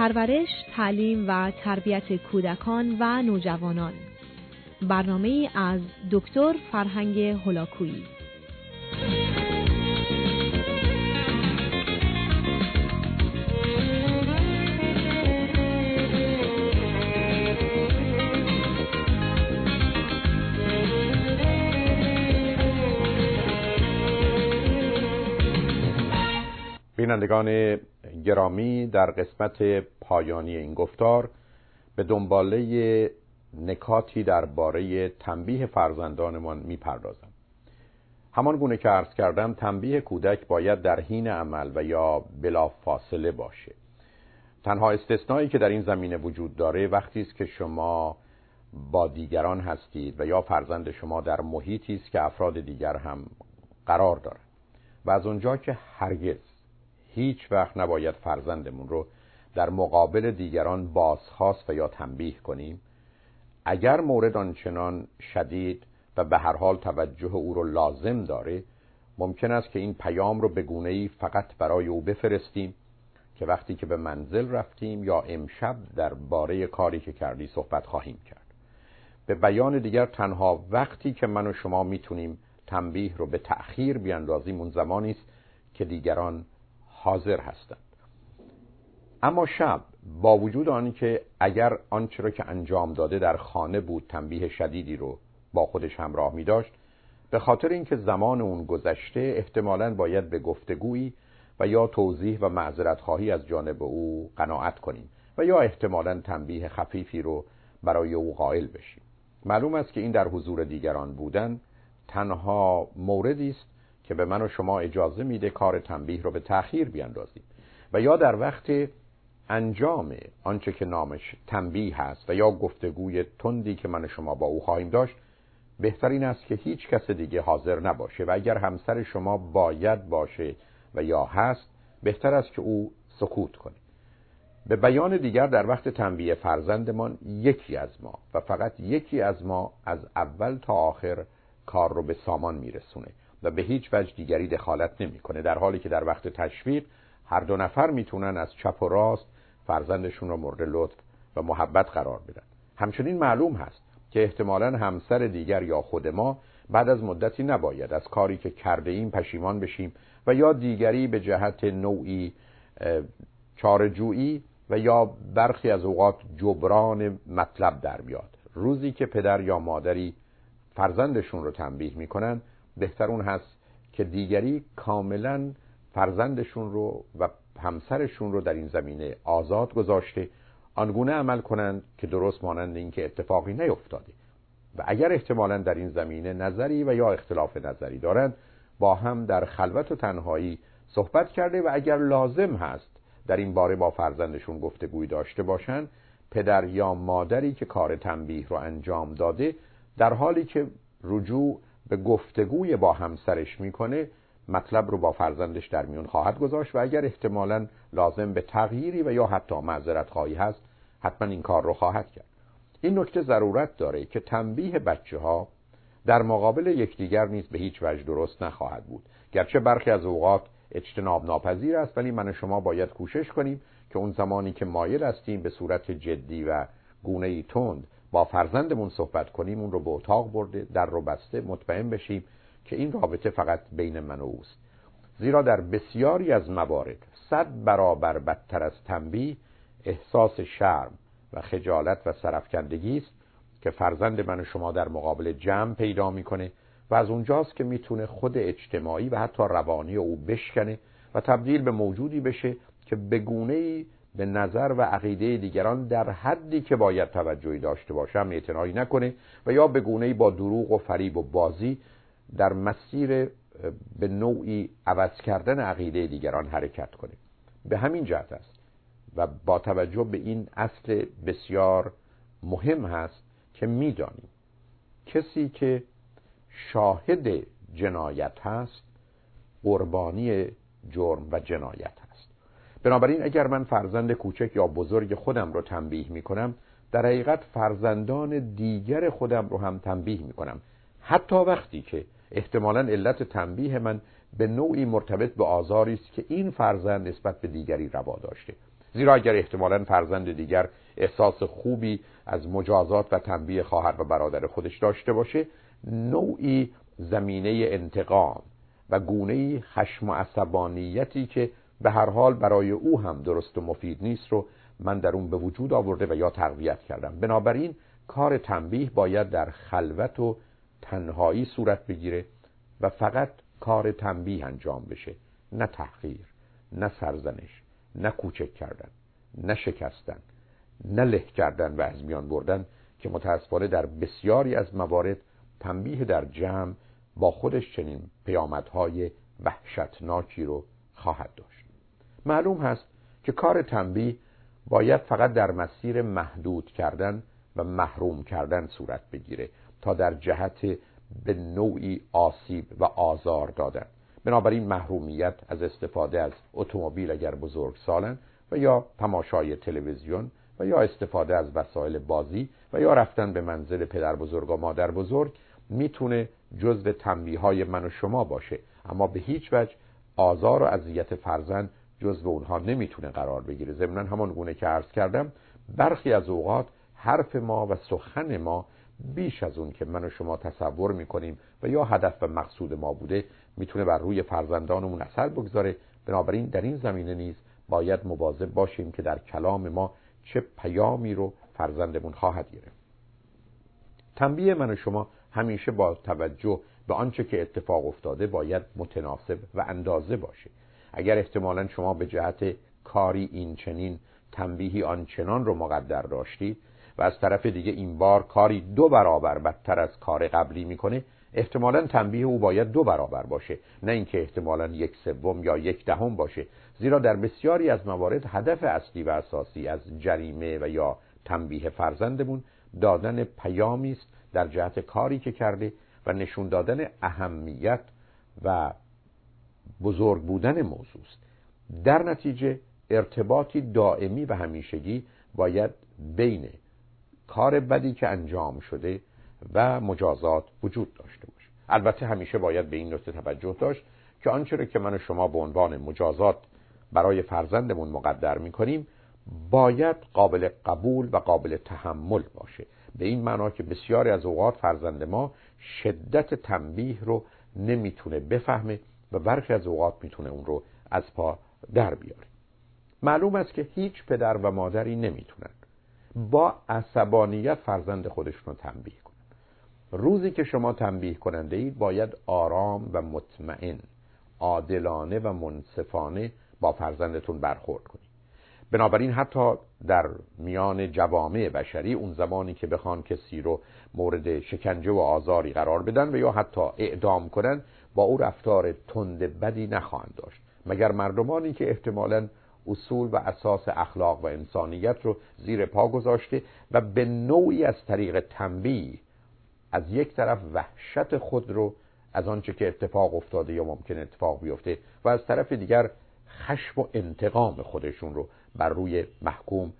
پرورش، تعلیم و تربیت کودکان و نوجوانان. برنامه از دکتر فرهنگ هلاکویی بینندگان گرامی در قسمت پایانی این گفتار به دنباله نکاتی درباره تنبیه فرزندانمان می‌پردازم. همان گونه که عرض کردم تنبیه کودک باید در حین عمل و یا بلا فاصله باشه. تنها استثنایی که در این زمینه وجود داره وقتی است که شما با دیگران هستید و یا فرزند شما در محیطی است که افراد دیگر هم قرار داره و از اونجا که هرگز هیچ وقت نباید فرزندمون رو در مقابل دیگران بازخواست و یا تنبیه کنیم. اگر مورد آنچنان شدید و به هر حال توجه او رو لازم داره ممکن است که این پیام رو به گونه ای فقط برای او بفرستیم که وقتی که به منزل رفتیم یا امشب در باره کاری که کردی صحبت خواهیم کرد. به بیان دیگر تنها وقتی که من و شما می‌تونیم تنبیه رو به تأخیر بیاندازیم اون زمانی است که دیگران حاضر هستند. اما شب با وجود آنکه اگر آنچه را که انجام داده در خانه بود تنبیه شدیدی رو با خودش همراه می داشت به خاطر اینکه زمان اون گذشته احتمالا باید به گفتگویی و یا توضیح و معذرت خواهی از جانب او قناعت کنیم و یا احتمالا تنبیه خفیفی رو برای او قائل بشیم. معلوم است که این در حضور دیگران بودن تنها موردی است که به من و شما اجازه میده کار تنبیه رو به تأخیر بیاندازیم. و یا در وقت انجام آنچه که نامش تنبیه هست و یا گفتگوی تندی که من و شما با او خواهیم داشت بهترین است که هیچ کس دیگه حاضر نباشه. و اگر همسر شما باید باشه و یا هست بهتر است که او سکوت کنه. به بیان دیگر در وقت تنبیه فرزندمان یکی از ما و فقط یکی از ما از اول تا آخر کار رو به سامان میرسونه. و به هیچ وجه دیگری دخالت نمی‌کنه. در حالی که در وقت تشویق هر دو نفر می‌تونن از چپ و راست فرزندشون رو مورد لطف و محبت قرار بدن. همچنین معلوم هست که احتمالا همسر دیگر یا خود ما بعد از مدتی نباید از کاری که کرده ایم پشیمان بشیم و یا دیگری به جهت نوعی چارجویی و یا برخی از اوقات جبران مطلب در بیاد روزی که پدر یا مادری فرزندشون رو تنبیه می‌کنن بهتر اون هست که دیگری کاملا فرزندشون رو و همسرشون رو در این زمینه آزاد گذاشته آنگونه عمل کنند که درست مانند اینکه اتفاقی نیفتاده. و اگر احتمالا در این زمینه نظری و یا اختلاف نظری دارند با هم در خلوت و تنهایی صحبت کرده و اگر لازم هست در این باره با فرزندشون گفتگوی داشته باشند پدر یا مادری که کار تنبیه رو انجام داده در حالی که رجوع به گفتگوی با همسرش می‌کنه مطلب رو با فرزندش در میون خواهد گذاشت و اگر احتمالا لازم به تغییری و یا حتی معذرت خواهی هست حتما این کار رو خواهد کرد. این نکته ضرورت داره که تنبیه بچه ها در مقابل یکدیگر نیز به هیچ وجه درست نخواهد بود. گرچه برخی از اوقات اجتناب ناپذیر است ولی من و شما باید کوشش کنیم که اون زمانی که مایل هستیم به صورت جدی و گونه ای تند با فرزندمون صحبت کنیم اون رو به اتاق برده در رو بسته مطمئن بشیم که این رابطه فقط بین من و اوست. زیرا در بسیاری از موارد صد برابر بدتر از تنبیه احساس شرم و خجالت و سرفکندگی است که فرزند من و شما در مقابل جمع پیدا می‌کنه و از اونجاست که می‌تونه خود اجتماعی و حتی روانی او بشکنه و تبدیل به موجودی بشه که به گونه به نظر و عقیده دیگران در حدی که باید توجهی داشته باشم اعتنایی نکنه و یا به گونه با دروغ و فریب و بازی در مسیر به نوعی عوض کردن عقیده دیگران حرکت کنه. به همین جهت است و با توجه به این اصل بسیار مهم هست که می‌دانیم کسی که شاهد جنایت هست قربانی جرم و جنایت بنابراین اگر من فرزند کوچک یا بزرگ خودم رو تنبیه می کنم در حقیقت فرزندان دیگر خودم رو هم تنبیه می کنم حتی وقتی که احتمالا علت تنبیه من به نوعی مرتبط به آزاری است که این فرزند نسبت به دیگری روا داشته. زیرا اگر احتمالا فرزند دیگر احساس خوبی از مجازات و تنبیه خواهر و برادر خودش داشته باشه نوعی زمینه انتقام و گونه خشم و عصبانیتی که به هر حال برای او هم درست و مفید نیست رو من در اون به وجود آورده و یا تقویت کردم. بنابراین کار تنبیه باید در خلوت و تنهایی صورت بگیره و فقط کار تنبیه انجام بشه. نه تحقیر نه سرزنش نه کوچک کردن نه شکستن نه له کردن و از میان بردن که متاسفانه در بسیاری از موارد تنبیه در جمع با خودش چنین پیامدهای وحشتناکی رو خواهد داشت. معلوم هست که کار تنبیه باید فقط در مسیر محدود کردن و محروم کردن صورت بگیره تا در جهت به نوعی آسیب و آزار دادن. بنابراین محرومیت از استفاده از اتومبیل اگر بزرگ سالن و یا تماشای تلویزیون و یا استفاده از وسایل بازی و یا رفتن به منزل پدر بزرگ و مادر بزرگ می‌تونه جزو تنبیه های من و شما باشه. اما به هیچ وجه آزار و اذیت فرزند جزو اونها نمی‌تونه قرار بگیره. ضمنا همان گونه که عرض کردم برخی از اوقات حرف ما و سخن ما بیش از اون که من و شما تصور می‌کنیم و یا هدف و مقصود ما بوده می‌تونه بر روی فرزندانمون اثر بگذاره. بنابراین در این زمینه نیز باید مواظب باشیم که در کلام ما چه پیامی رو فرزندمون خواهد گرفت. تنبیه من و شما همیشه با توجه به آنچه که اتفاق افتاده باید متناسب و اندازه باشه. اگر احتمالا شما به جهت کاری این چنین تنبیهی آنچنان رو مقدر داشتید و از طرف دیگه این بار کاری دو برابر بدتر از کار قبلی می‌کنه احتمالا تنبیه او باید دو برابر باشه. نه اینکه احتمالا یک سوم یا یک دهم باشه. زیرا در بسیاری از موارد هدف اصلی و اساسی از جریمه و یا تنبیه فرزندمون دادن پیامی است در جهت کاری که کرده و نشون دادن اهمیت و بزرگ بودن موضوع است در نتیجه ارتباطی دائمی و همیشگی باید بین کار بدی که انجام شده و مجازات وجود داشته باشه. البته همیشه باید به این نکته توجه داشت که آنچه که من و شما به عنوان مجازات برای فرزندمون مقدر می‌کنیم باید قابل قبول و قابل تحمل باشه. به این معنا که بسیاری از اوقات فرزند ما شدت تنبیه رو نمی‌تونه بفهمه و برخی از اوقات می‌تونه اون رو از پا در بیاره. معلوم است که هیچ پدر و مادری نمی‌تونن با عصبانیت فرزند خودشون رو تنبیه کنن. روزی که شما تنبیه کننده اید باید آرام و مطمئن عادلانه و منصفانه با فرزندتون برخورد کنید. بنابراین حتی در میان جوامع بشری اون زمانی که بخوان کسی رو مورد شکنجه و آزاری قرار بدن و یا حتی اعدام کنن با او رفتار تند بدی نخواهند داشت. مگر مردمانی که احتمالا اصول و اساس اخلاق و انسانیت رو زیر پا گذاشته و به نوعی از طریق تنبیه از یک طرف وحشت خود رو از آنچه که اتفاق افتاده یا ممکن اتفاق بیفته و از طرف دیگر خشم و انتقام خودشون رو بر روی محکوم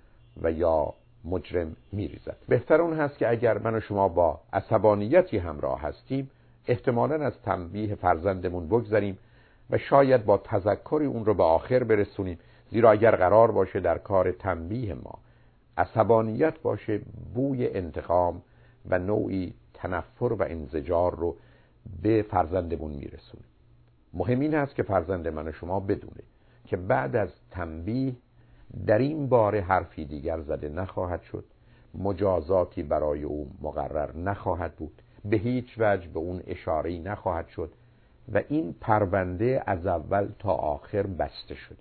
و یا مجرم میریزد. بهتر اون هست که اگر من و شما با عصبانیتی همراه هستیم احتمالا از تنبیه فرزندمون بگذاریم و شاید با تذکری اون رو به آخر برسونیم. زیرا اگر قرار باشه در کار تنبیه ما عصبانیت باشه بوی انتقام و نوعی تنفر و انزجار رو به فرزندمون میرسونه مهم این هست که فرزند من و شما بدونه که بعد از تنبیه در این باره حرفی دیگر زده نخواهد شد. مجازاتی برای او مقرر نخواهد بود. به هیچ وجه به اون اشارهی نخواهد شد و این پرونده از اول تا آخر بسته شده.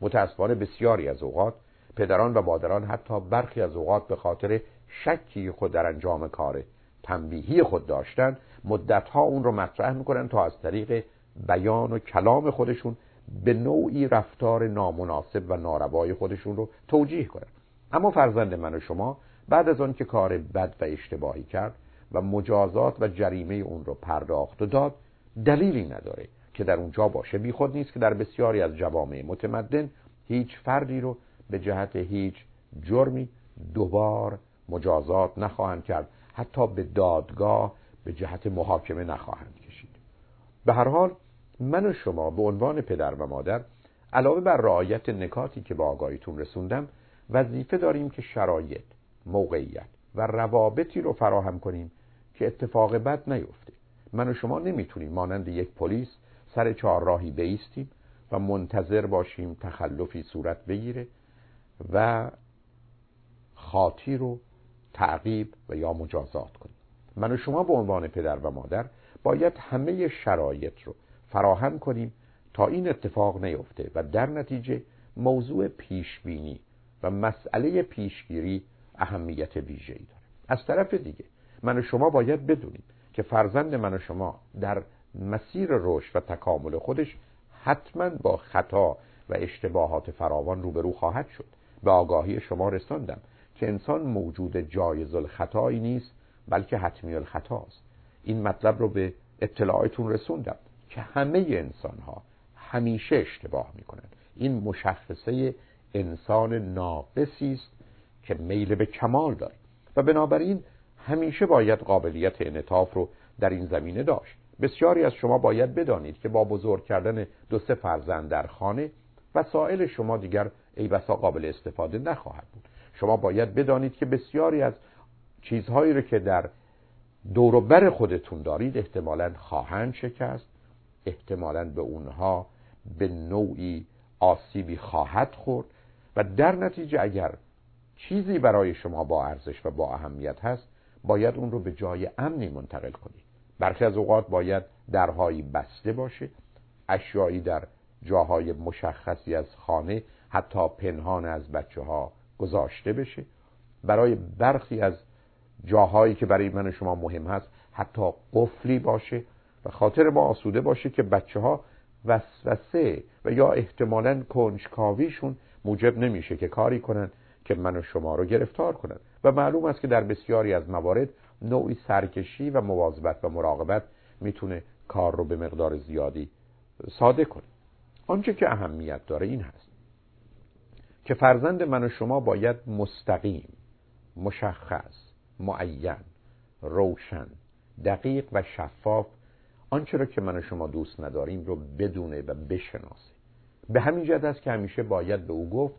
متاسفانه بسیاری از اوقات پدران و مادران حتی برخی از اوقات به خاطر شکی خود در انجام کار تنبیهی خود داشتن مدتها اون رو مطرح می‌کنن تا از طریق بیان و کلام خودشون به نوعی رفتار نامناسب و ناروای خودشون رو توجیه کنن اما فرزند من و شما بعد از آن که کار بد و اشتباهی کرد و مجازات و جریمه اون رو پرداخت و داد دلیلی نداره که در اونجا باشه. بیخود نیست که در بسیاری از جوامع متمدن هیچ فردی رو به جهت هیچ جرمی دوبار مجازات نخواهند کرد. حتی به دادگاه به جهت محاکمه نخواهند کشید. به هر حال من و شما به عنوان پدر و مادر علاوه بر رعایت نکاتی که با آگاهیتون رسوندم وظیفه داریم که شرایط موقعیت و روابطی رو فراهم کنیم که اتفاق بد نیفته. من و شما نمی‌تونیم مانند یک پلیس سر چهارراهی بیستیم و منتظر باشیم تخلفی صورت بگیره و خاطی رو تعقیب و یا مجازات کنیم. من و شما به عنوان پدر و مادر باید همه شرایط رو فراهم کنیم تا این اتفاق نیفته و در نتیجه موضوع پیشبینی و مسئله پیشگیری اهمیت ویژه‌ای داره. از طرف دیگه من و شما باید بدونیم که فرزند من و شما در مسیر رشد و تکامل خودش حتما با خطا و اشتباهات فراوان روبرو خواهد شد. به آگاهی شما رساندم که انسان موجود جایز الخطایی نیست بلکه حتمی الخطاست. این مطلب رو به اطلاعاتون رسوندم. که همه انسان ها همیشه اشتباه می‌کنن. این مشخصه انسان ناقصی است که میل به کمال داره. و بنابراین همیشه باید قابلیت انعطاف رو در این زمینه داشت. بسیاری از شما باید بدانید که با بزرگ کردن دو سه فرزند در خانه وسایل شما دیگر ای بسا قابل استفاده نخواهد بود. شما باید بدانید که بسیاری از چیزهایی رو که در دوروبر خودتون دارید احتمالا خواهند شکست احتمالا به اونها به نوعی آسیبی خواهد خورد و در نتیجه اگر چیزی برای شما با ارزش و با اهمیت هست باید اون رو به جای امنی منتقل کنید. برخی از اوقات باید درهایی بسته باشه اشیایی در جاهای مشخصی از خانه حتی پنهان از بچه ها گذاشته بشه. برای برخی از جاهایی که برای من شما مهم هست حتی قفلی باشه. و خاطر ما آسوده باشه که بچه ها وسوسه و یا احتمالا کنجکاویشون موجب نمیشه که کاری کنن که من و شما رو گرفتار کنن. و معلوم است که در بسیاری از موارد نوعی سرکشی و مواظبت و مراقبت می‌تونه کار رو به مقدار زیادی ساده کنه. آنچه که اهمیت داره این هست که فرزند من و شما باید مستقیم مشخص معین روشن دقیق و شفاف آنچه را که من و شما دوست نداریم رو بدونه و بشناسه. به همین جد است که همیشه باید به او گفت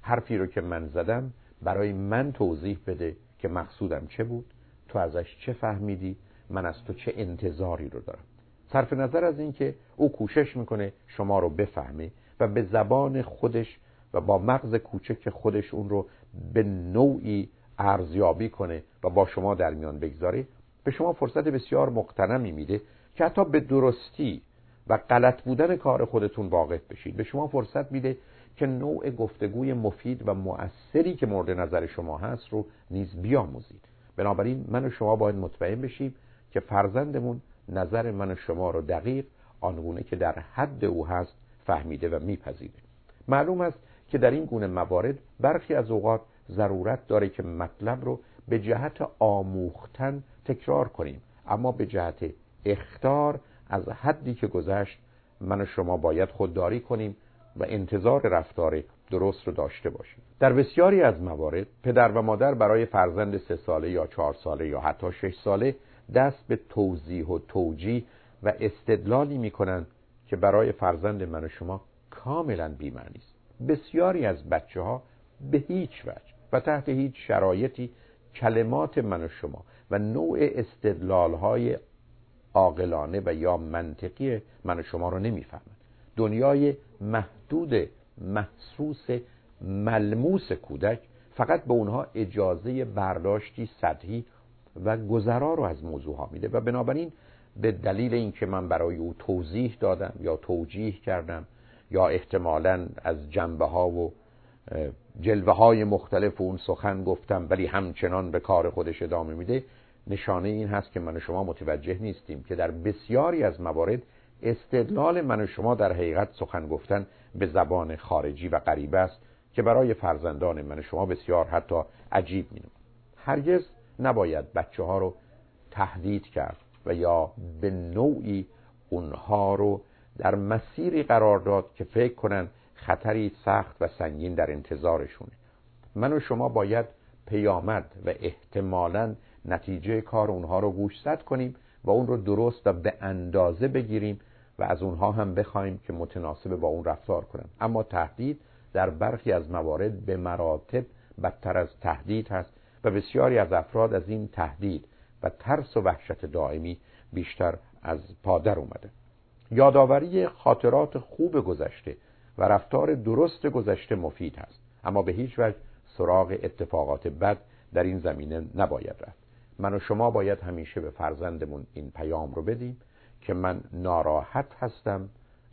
حرفی رو که من زدم برای من توضیح بده که مقصودم چه بود تو ازش چه فهمیدی من از تو چه انتظاری رو دارم. صرف نظر از اینکه او کوشش می‌کنه شما رو بفهمه و به زبان خودش و با مغز کوچک خودش اون رو به نوعی ارزیابی کنه و با شما در میان بگذاره به شما فرصت بسیار مقتنمی میده که حتی به درستی و غلط بودن کار خودتون واقف بشید. به شما فرصت میده که نوع گفتگوی مفید و مؤثری که مورد نظر شما هست رو نیز بیاموزید. بنابراین من و شما باید مطمئن بشیم که فرزندمون نظر من و شما رو دقیق آنگونه که در حد او هست فهمیده و میپذیره. معلوم است که در این گونه موارد برخی از اوقات ضرورت داره که مطلب رو به جهت آموختن تکرار کنیم. اما به جهت اختار از حدی که گذشت من و شما باید خودداری کنیم و انتظار رفتار درست رو داشته باشیم. در بسیاری از موارد پدر و مادر برای فرزند سه ساله یا چهار ساله یا حتی شش ساله دست به توضیح و توجیه و استدلالی می‌کنن که برای فرزند من و شما کاملا بیمعنی است. بسیاری از بچه ها به هیچ وجه و تحت هیچ شرایطی کلمات من و شما و نوع استدلال های عاقلانه و یا منطقی من و شما رو نمی‌فهمند دنیای محدود محسوس ملموس کودک فقط به اونها اجازه برداشتی سطحی و گذرا رو از موضوع ها میده و بنابراین به دلیل اینکه من برای او توضیح دادم یا توجیه کردم یا احتمالا از جنبه ها و جلوه های مختلف اون سخن گفتم ولی همچنان به کار خودش ادامه میده نشانه این هست که من و شما متوجه نیستیم که در بسیاری از موارد استدلال من و شما در حقیقت سخن گفتن به زبان خارجی و غریبه است که برای فرزندان من و شما بسیار حتی عجیب می هرگز نباید بچه ها رو تهدید کرد و یا به نوعی اونها رو در مسیری قرار داد که فکر کنن خطری سخت و سنگین در انتظارشونه. من و شما باید پیامد و احتمالا نتیجه کار اونها رو گوشزد کنیم و اون رو درست و به اندازه بگیریم و از اونها هم بخوایم که متناسب با اون رفتار کنن. اما تهدید در برخی از موارد به مراتب بدتر از تهدید هست و بسیاری از افراد از این تهدید و ترس و وحشت دائمی بیشتر از پادر اومده. یادآوری خاطرات خوب گذشته و رفتار درست گذشته مفید هست. اما به هیچ وجه سراغ اتفاقات بد در این زمینه نباید رفت. من و شما باید همیشه به فرزندمون این پیام رو بدیم که من ناراحت هستم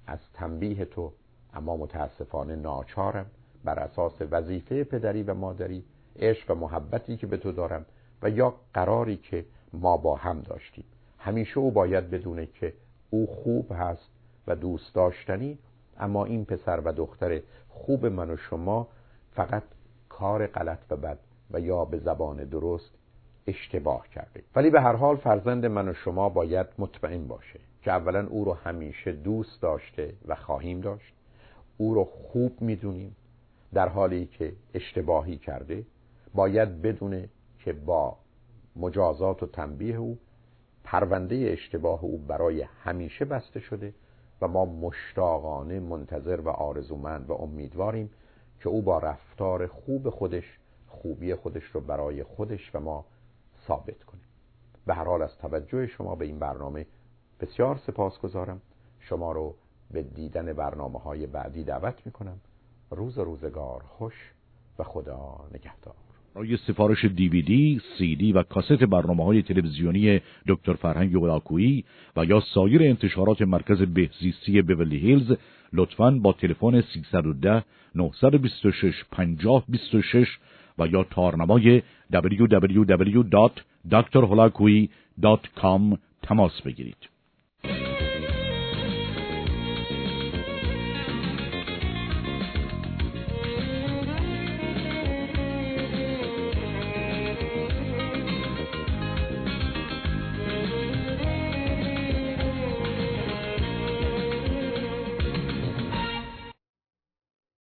از تنبیه تو اما متاسفانه ناچارم. بر اساس وظیفه پدری و مادری عشق و محبتی که به تو دارم و یا قراری که ما با هم داشتیم. همیشه او باید بدونه که او خوب هست و دوست داشتنی اما این پسر و دختر خوب من و شما فقط کار غلط و بد و یا به زبان درست اشتباه کرده ولی به هر حال فرزند من و شما باید مطمئن باشه که اولا او رو همیشه دوست داشته و خواهیم داشت. او رو خوب می‌دونیم. در حالی که اشتباهی کرده باید بدونه که با مجازات و تنبیه او پرونده اشتباه او برای همیشه بسته شده و ما مشتاقانه منتظر و آرزومند و امیدواریم که او با رفتار خوب خودش خوبی خودش رو برای خودش و ما ثابت کنه به هر حال از توجه شما به این برنامه بسیار سپاس گذارم شما رو به دیدن برنامه های بعدی دعوت می کنم روز روزگار خوش و خدا نگهدار. برای سفارش دیویدی، سی و کاست برنامه های تلویزیونی دکتر فرهنگ ولاکویی و یا سایر انتشارات مرکز بهزیستی بیولی هیلز لطفاً با تلفن 310 926 5026 و یا تارنمای www.drholakui.com تماس بگیرید.